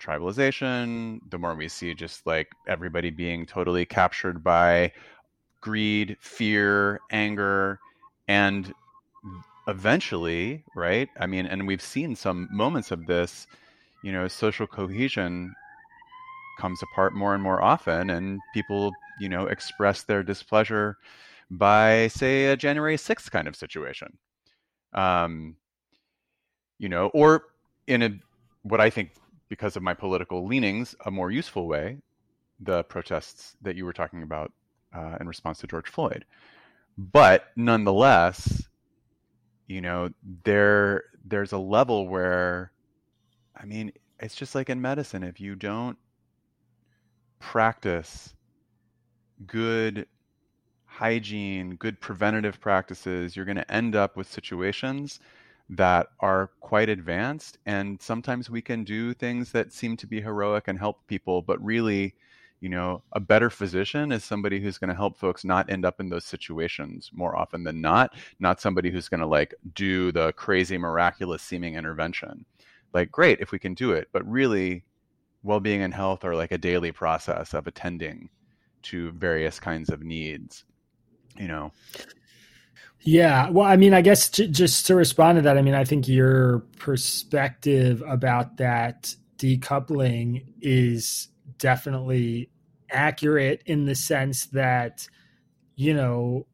tribalization the more we see just like everybody being totally captured by greed fear anger and eventually right? I mean and we've seen some moments of this you know social cohesion comes apart more and more often, and people, you know, express their displeasure by, say, a January 6th kind of situation. Um, you know, or in a what I think, because of my political leanings, a more useful way, the protests that you were talking about uh, in response to George Floyd. But nonetheless, you know, there there's a level where, I mean, it's just like in medicine. If you don't practice good hygiene, good preventative practices, you're going to end up with situations that are quite advanced. And sometimes we can do things that seem to be heroic and help people, but really, you know, a better physician is somebody who's going to help folks not end up in those situations more often than not, not somebody who's going to like do the crazy, miraculous seeming intervention. Like, great if we can do it, but really, well-being and health are like a daily process of attending to various kinds of needs you know? Yeah well i mean i guess to, just to respond to that i mean i think your perspective about that decoupling is definitely accurate in the sense that you know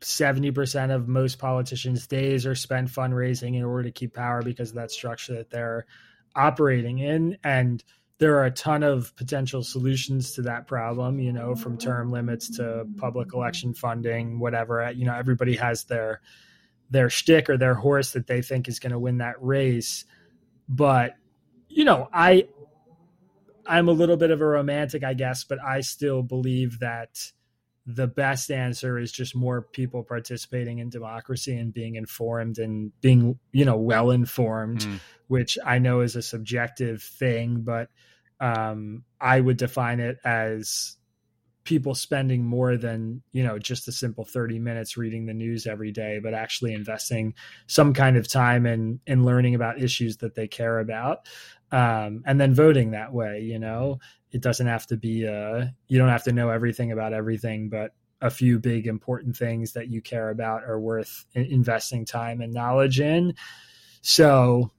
70% of most politicians days are spent fundraising in order to keep power because of that structure that they're operating in and there are a ton of potential solutions to that problem, you know, from term limits to public election funding, whatever. You know, everybody has their their shtick or their horse that they think is going to win that race. But, you know, I I'm a little bit of a romantic, I guess, but I still believe that the best answer is just more people participating in democracy and being informed and being, you know, well informed, mm. which I know is a subjective thing, but um, I would define it as people spending more than you know just a simple 30 minutes reading the news every day but actually investing some kind of time in in learning about issues that they care about um, and then voting that way you know it doesn't have to be uh you don't have to know everything about everything but a few big important things that you care about are worth investing time and knowledge in. So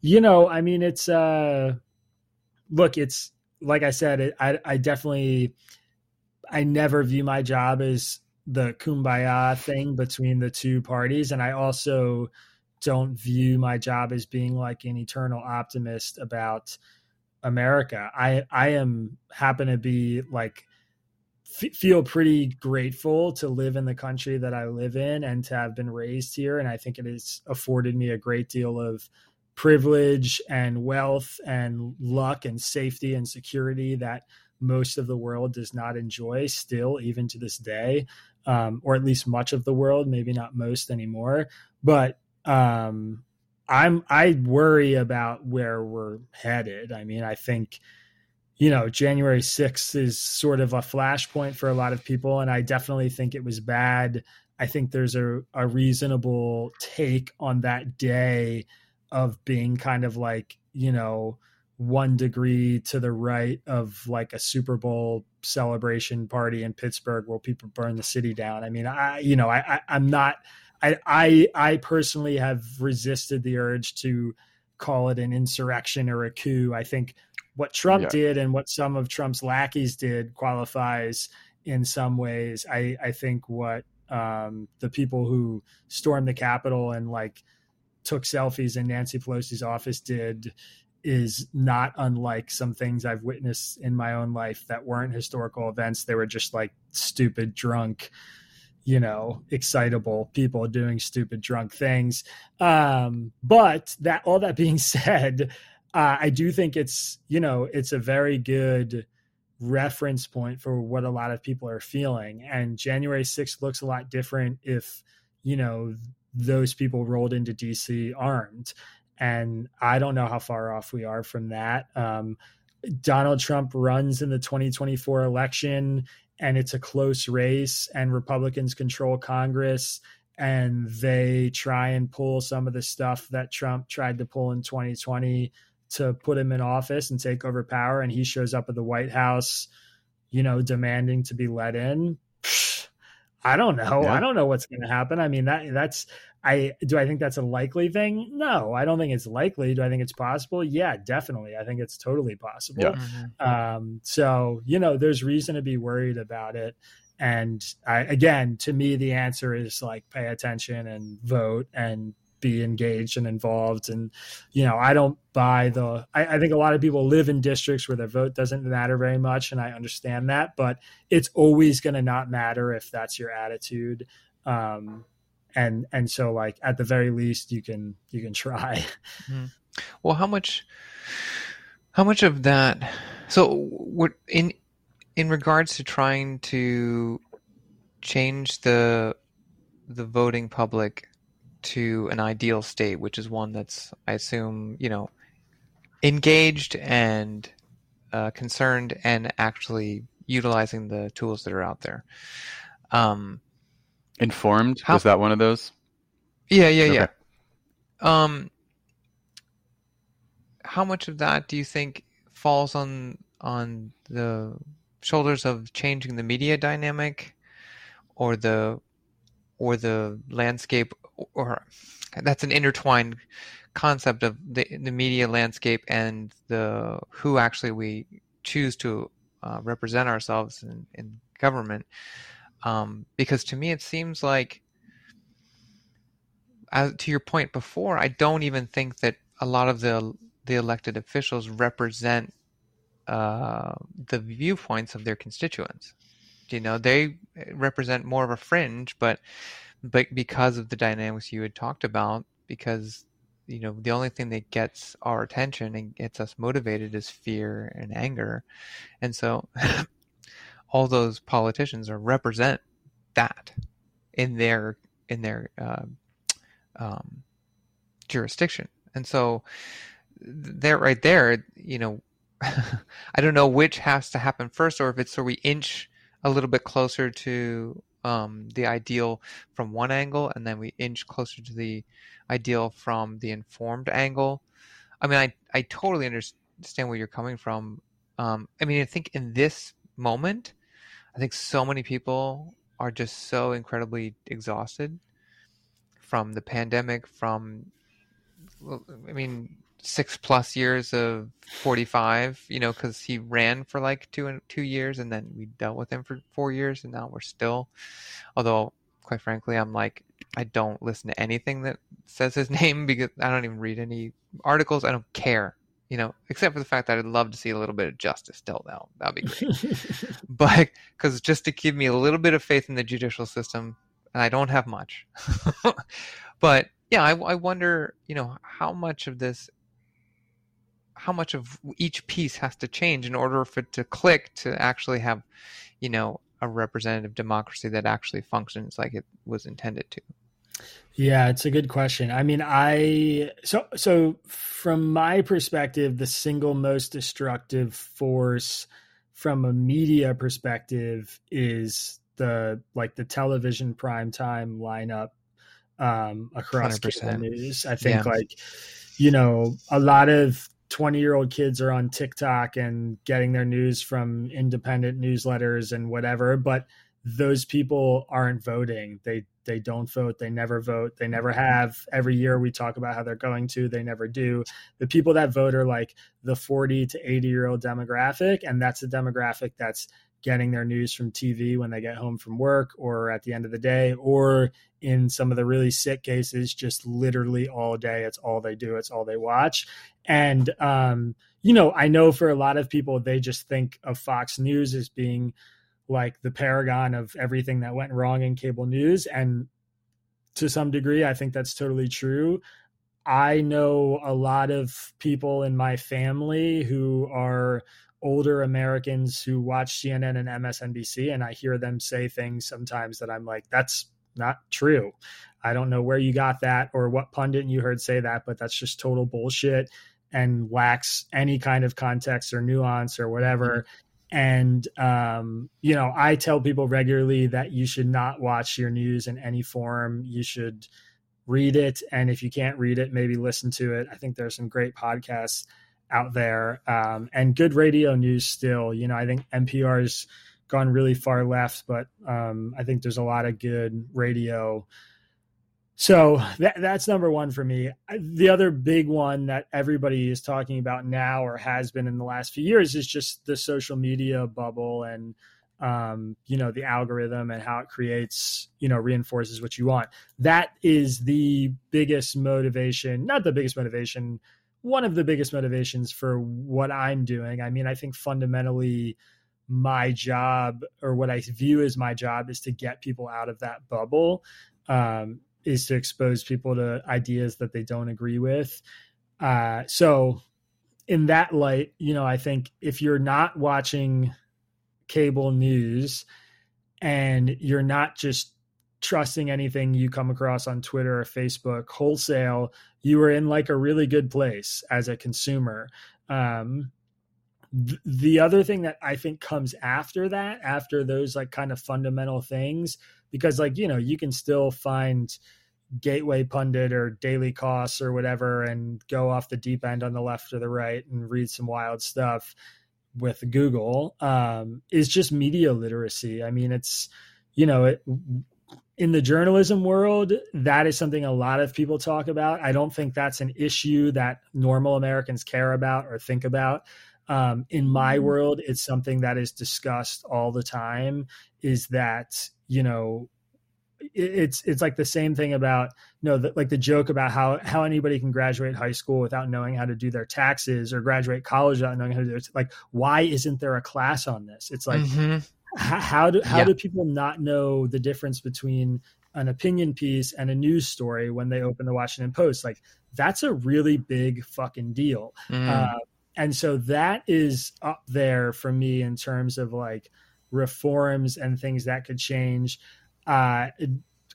you know i mean it's uh look, it's like I said, it, I I definitely I never view my job as the kumbaya thing between the two parties, and I also don't view my job as being like an eternal optimist about America. I I am happen to be like f- feel pretty grateful to live in the country that I live in and to have been raised here, and I think it has afforded me a great deal of privilege and wealth and luck and safety and security that most of the world does not enjoy still even to this day um, or at least much of the world maybe not most anymore but um, i'm i worry about where we're headed i mean i think you know january 6th is sort of a flashpoint for a lot of people and i definitely think it was bad i think there's a, a reasonable take on that day of being kind of like you know one degree to the right of like a Super Bowl celebration party in Pittsburgh where people burn the city down. I mean, I you know I, I am not I I I personally have resisted the urge to call it an insurrection or a coup. I think what Trump yeah. did and what some of Trump's lackeys did qualifies in some ways. I I think what um, the people who stormed the Capitol and like took selfies in Nancy Pelosi's office did is not unlike some things I've witnessed in my own life that weren't historical events. They were just like stupid, drunk, you know, excitable people doing stupid, drunk things. Um, but that all that being said, uh, I do think it's you know it's a very good reference point for what a lot of people are feeling. And January 6th looks a lot different if you know those people rolled into DC armed. And I don't know how far off we are from that. Um, Donald Trump runs in the 2024 election and it's a close race and Republicans control Congress and they try and pull some of the stuff that Trump tried to pull in 2020 to put him in office and take over power and he shows up at the White House, you know, demanding to be let in. I don't know. Yeah. I don't know what's going to happen. I mean, that that's I do I think that's a likely thing? No, I don't think it's likely. Do I think it's possible? Yeah, definitely. I think it's totally possible. Yeah. Mm-hmm. Um, so you know, there's reason to be worried about it. And I, again, to me, the answer is like pay attention and vote and be engaged and involved. And you know, I don't buy the. I, I think a lot of people live in districts where their vote doesn't matter very much, and I understand that. But it's always going to not matter if that's your attitude. Um, and and so like at the very least you can you can try mm-hmm. well how much how much of that so what in in regards to trying to change the the voting public to an ideal state which is one that's i assume you know engaged and uh, concerned and actually utilizing the tools that are out there um, Informed How, was that one of those? Yeah, yeah, okay. yeah. Um, how much of that do you think falls on on the shoulders of changing the media dynamic, or the or the landscape, or that's an intertwined concept of the the media landscape and the who actually we choose to uh, represent ourselves in, in government. Um, because to me, it seems like, as, to your point before, I don't even think that a lot of the the elected officials represent uh, the viewpoints of their constituents. You know, they represent more of a fringe, but but because of the dynamics you had talked about, because you know the only thing that gets our attention and gets us motivated is fear and anger, and so all those politicians are represent that in their in their uh, um, jurisdiction, and so there, right there, you know, I don't know which has to happen first, or if it's so we inch a little bit closer to um, the ideal from one angle, and then we inch closer to the ideal from the informed angle. I mean, I I totally understand where you're coming from. Um, I mean, I think in this moment, I think so many people are just so incredibly exhausted from the pandemic, from, I mean, six plus years of 45, you know, because he ran for like two and two years and then we dealt with him for four years and now we're still, although quite frankly, I'm like, I don't listen to anything that says his name because I don't even read any articles. I don't care you know, except for the fact that I'd love to see a little bit of justice still now. That'd be great. but because just to give me a little bit of faith in the judicial system, and I don't have much. but yeah, I, I wonder, you know, how much of this, how much of each piece has to change in order for it to click to actually have, you know, a representative democracy that actually functions like it was intended to. Yeah, it's a good question. I mean, I so so from my perspective, the single most destructive force from a media perspective is the like the television prime time lineup um across 100%. news. I think yeah. like you know, a lot of 20 year old kids are on TikTok and getting their news from independent newsletters and whatever, but those people aren't voting. They they don't vote. They never vote. They never have. Every year we talk about how they're going to. They never do. The people that vote are like the 40 to 80 year old demographic, and that's the demographic that's getting their news from TV when they get home from work or at the end of the day, or in some of the really sick cases, just literally all day. It's all they do, it's all they watch. And, um, you know, I know for a lot of people, they just think of Fox News as being like the paragon of everything that went wrong in cable news. And to some degree, I think that's totally true. I know a lot of people in my family who are older Americans who watch CNN and MSNBC, and I hear them say things sometimes that I'm like, that's not true. I don't know where you got that or what pundit you heard say that, but that's just total bullshit and lacks any kind of context or nuance or whatever. Mm-hmm. And, um, you know, I tell people regularly that you should not watch your news in any form. You should read it. And if you can't read it, maybe listen to it. I think there's some great podcasts out there um, and good radio news still. You know, I think NPR's gone really far left, but um, I think there's a lot of good radio. So that, that's number one for me. The other big one that everybody is talking about now or has been in the last few years is just the social media bubble and um, you know the algorithm and how it creates you know reinforces what you want. That is the biggest motivation not the biggest motivation one of the biggest motivations for what i'm doing. I mean i think fundamentally my job or what i view as my job is to get people out of that bubble. Um, is to expose people to ideas that they don't agree with uh, so in that light you know i think if you're not watching cable news and you're not just trusting anything you come across on Twitter or Facebook wholesale, you are in like a really good place as a consumer. Um, th- the other thing that I think comes after that, after those like kind of fundamental things, because like, you know, you can still find gateway pundit or Daily Kos or whatever and go off the deep end on the left or the right and read some wild stuff with Google um, is just media literacy. I mean, it's you know, it, in the journalism world, that is something a lot of people talk about. I don't think that's an issue that normal Americans care about or think about. Um, in my mm-hmm. world, it's something that is discussed all the time. Is that you know it's it's like the same thing about you know the, like the joke about how how anybody can graduate high school without knowing how to do their taxes or graduate college without knowing how to do it like why isn't there a class on this it's like mm-hmm. how, how do how yeah. do people not know the difference between an opinion piece and a news story when they open the Washington Post like that's a really big fucking deal mm. uh, and so that is up there for me in terms of like reforms and things that could change. Uh,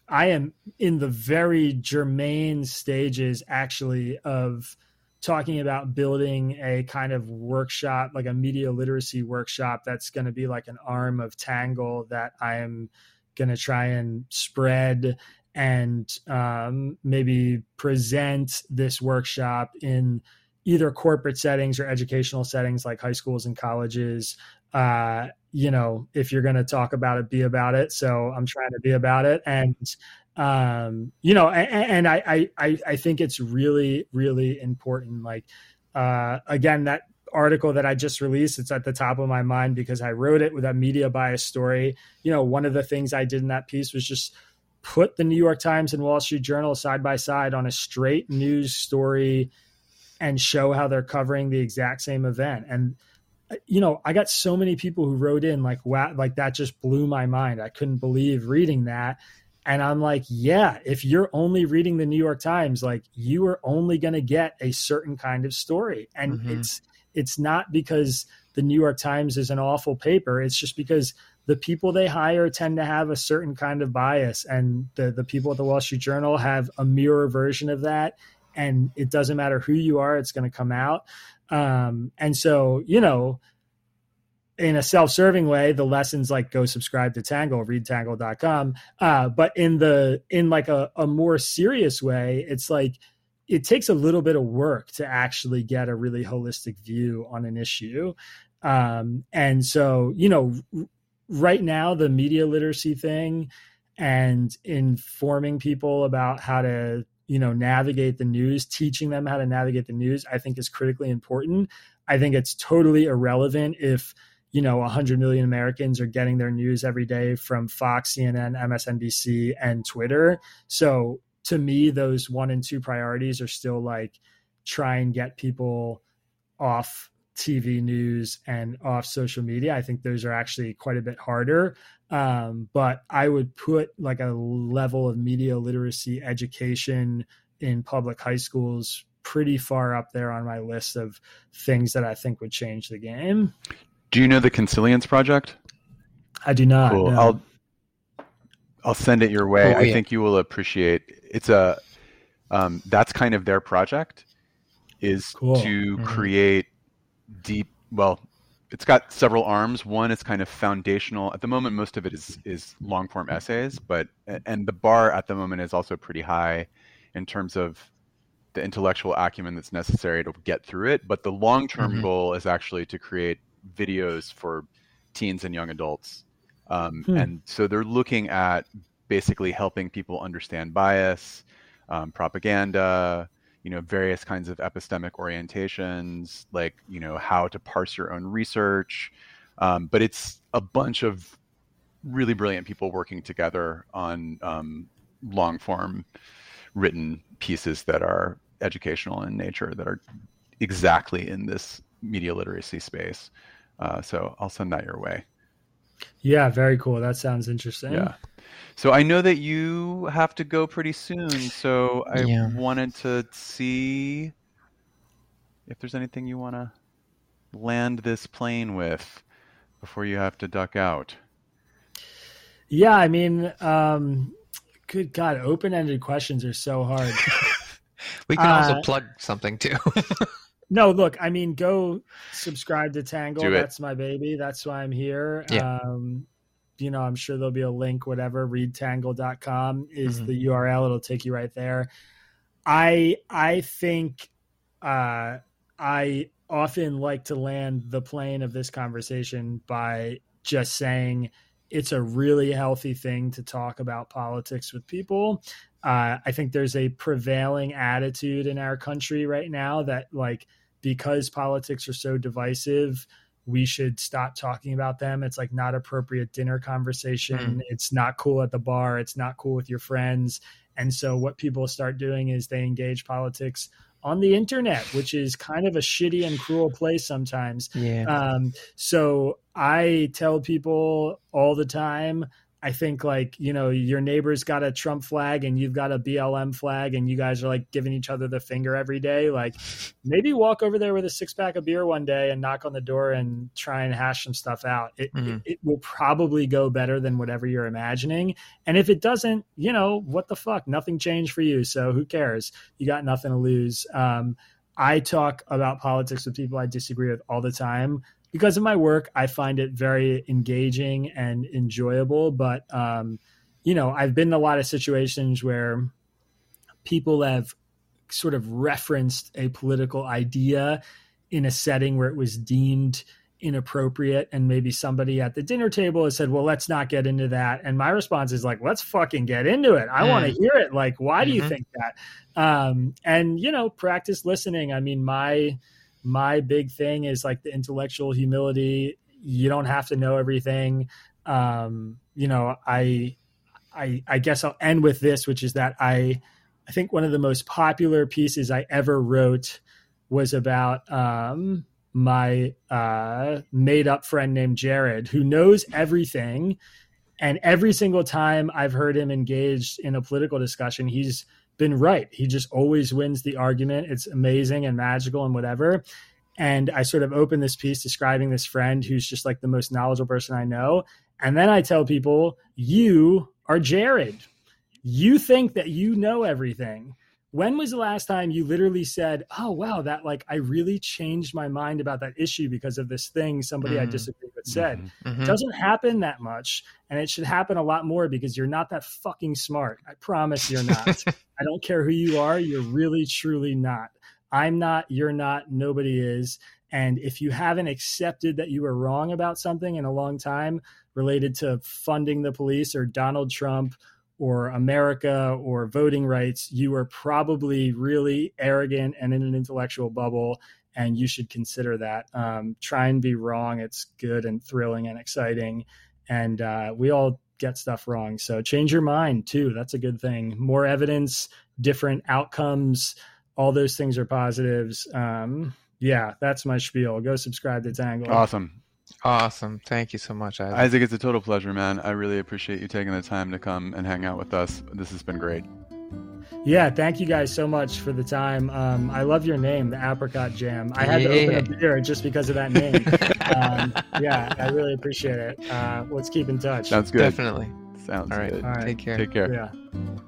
I am in the very germane stages actually of talking about building a kind of workshop, like a media literacy workshop that's going to be like an arm of Tangle that I am going to try and spread and um, maybe present this workshop in either corporate settings or educational settings like high schools and colleges uh, you know, if you're going to talk about it, be about it. So I'm trying to be about it. And, um, you know, and, and I, I, I think it's really, really important. Like, uh, again, that article that I just released, it's at the top of my mind because I wrote it with a media bias story. You know, one of the things I did in that piece was just put the New York Times and Wall Street Journal side by side on a straight news story and show how they're covering the exact same event. And you know, I got so many people who wrote in like, wow, like that just blew my mind. I couldn't believe reading that. And I'm like, yeah, if you're only reading the New York Times, like you are only going to get a certain kind of story. And mm-hmm. it's, it's not because the New York Times is an awful paper. It's just because the people they hire tend to have a certain kind of bias. And the, the people at the Wall Street Journal have a mirror version of that. And it doesn't matter who you are, it's going to come out. Um, and so, you know, in a self-serving way, the lessons like go subscribe to Tangle, read tangle.com. Uh, but in the in like a, a more serious way, it's like it takes a little bit of work to actually get a really holistic view on an issue. Um, and so, you know, right now the media literacy thing and informing people about how to you know navigate the news teaching them how to navigate the news i think is critically important i think it's totally irrelevant if you know 100 million americans are getting their news every day from fox cnn msnbc and twitter so to me those one and two priorities are still like try and get people off TV news and off social media. I think those are actually quite a bit harder. Um, but I would put like a level of media literacy education in public high schools pretty far up there on my list of things that I think would change the game. Do you know the Consilience Project? I do not. Cool. no. I'll I'll send it your way. Oh, I think you will appreciate. It's a um, that's kind of their project is Cool. to Mhm. create deep. Well, it's got several arms. One is kind of foundational. At the moment, most of it is is long form essays, but and the bar at the moment is also pretty high in terms of the intellectual acumen that's necessary to get through it. But the long term Mhm. goal is actually to create videos for teens and young adults. Um, Hmm. And so they're looking at basically helping people understand bias, um, propaganda, you know, various kinds of epistemic orientations, like you know how to parse your own research. Um, but it's a bunch of really brilliant people working together on um, long form written pieces that are educational in nature that are exactly in this media literacy space. Uh, so I'll send that your way. Yeah, very cool. That sounds interesting. Yeah. So I know that you have to go pretty soon. So I Yeah. wanted to see if there's anything you want to land this plane with before you have to duck out. Yeah, I mean, um, good God, open ended questions are so hard. We can also Uh, plug something too. no, look, I mean, go subscribe to Tangle. That's my baby. That's why I'm here. Yeah. Um, you know, I'm sure there'll be a link, whatever, readtangle.com is Mhm. the URL. It'll take you right there. I I think uh, I often like to land the plane of this conversation by just saying it's a really healthy thing to talk about politics with people. Uh, I think there's a prevailing attitude in our country right now that, like, because politics are so divisive, we should stop talking about them. It's like not appropriate dinner conversation. It's not cool at the bar. It's not cool with your friends. And so, what people start doing is they engage politics on the internet, which is kind of a shitty and cruel place sometimes. yeah. Um, so I tell people all the time, I think like, you know, your neighbor's got a Trump flag and you've got a BLM flag and you guys are like giving each other the finger every day. Like maybe walk over there with a six pack of beer one day and knock on the door and try and hash some stuff out. It, Mhm. it, it will probably go better than whatever you're imagining. And if it doesn't, you know, what the fuck? Nothing changed for you. So who cares? You got nothing to lose. Um, I talk about politics with people I disagree with all the time because of my work. I find it very engaging and enjoyable. But um, you know, I've been in a lot of situations where people have sort of referenced a political idea in a setting where it was deemed inappropriate and maybe somebody at the dinner table has said well let's not get into that and my response is like let's fucking get into it i Mm. want to hear it like why do you Mhm. think that um and you know practice listening i mean my my big thing is like the intellectual humility. You don't have to know everything. Um you know i i i guess i'll end with this which is that i i think one of the most popular pieces i ever wrote was about um my uh made up friend named jared who knows everything. And every single time i've heard him engaged in a political discussion he's been right he just always wins the argument it's amazing and magical and whatever and I sort of open this piece describing this friend who's just like the most knowledgeable person I know. And then I tell people, you are Jared. You think that you know everything. When was the last time you literally said, Oh, wow, that like I really changed my mind about that issue because of this thing somebody I Mhm. disagree with said? Mhm. Mhm. It doesn't happen that much. And it should happen a lot more because you're not that fucking smart. I promise you're not. I don't care who you are, you're really, truly not. I'm not, you're not, nobody is. And if you haven't accepted that you were wrong about something in a long time related to funding the police or Donald Trump or America or voting rights, you are probably really arrogant and in an intellectual bubble, and you should consider that. Um, try and be wrong. It's good and thrilling and exciting. And uh, we all get stuff wrong. So change your mind too. That's a good thing. More evidence, different outcomes, all those things are positives. Um, yeah, that's my spiel. Go subscribe to Tangle. Awesome. Awesome. Thank you so much, Isaac. Isaac, it's a total pleasure, man. I really appreciate you taking the time to come and hang out with us. This has been great. Yeah, thank you guys so much for the time. Um, I love your name, the Apricot Jam. I had Yeah. to open a beer just because of that name. um, yeah, I really appreciate it. Uh, let's keep in touch. Sounds good. Definitely. Sounds All right. good. All right. Take care. Take care. Yeah.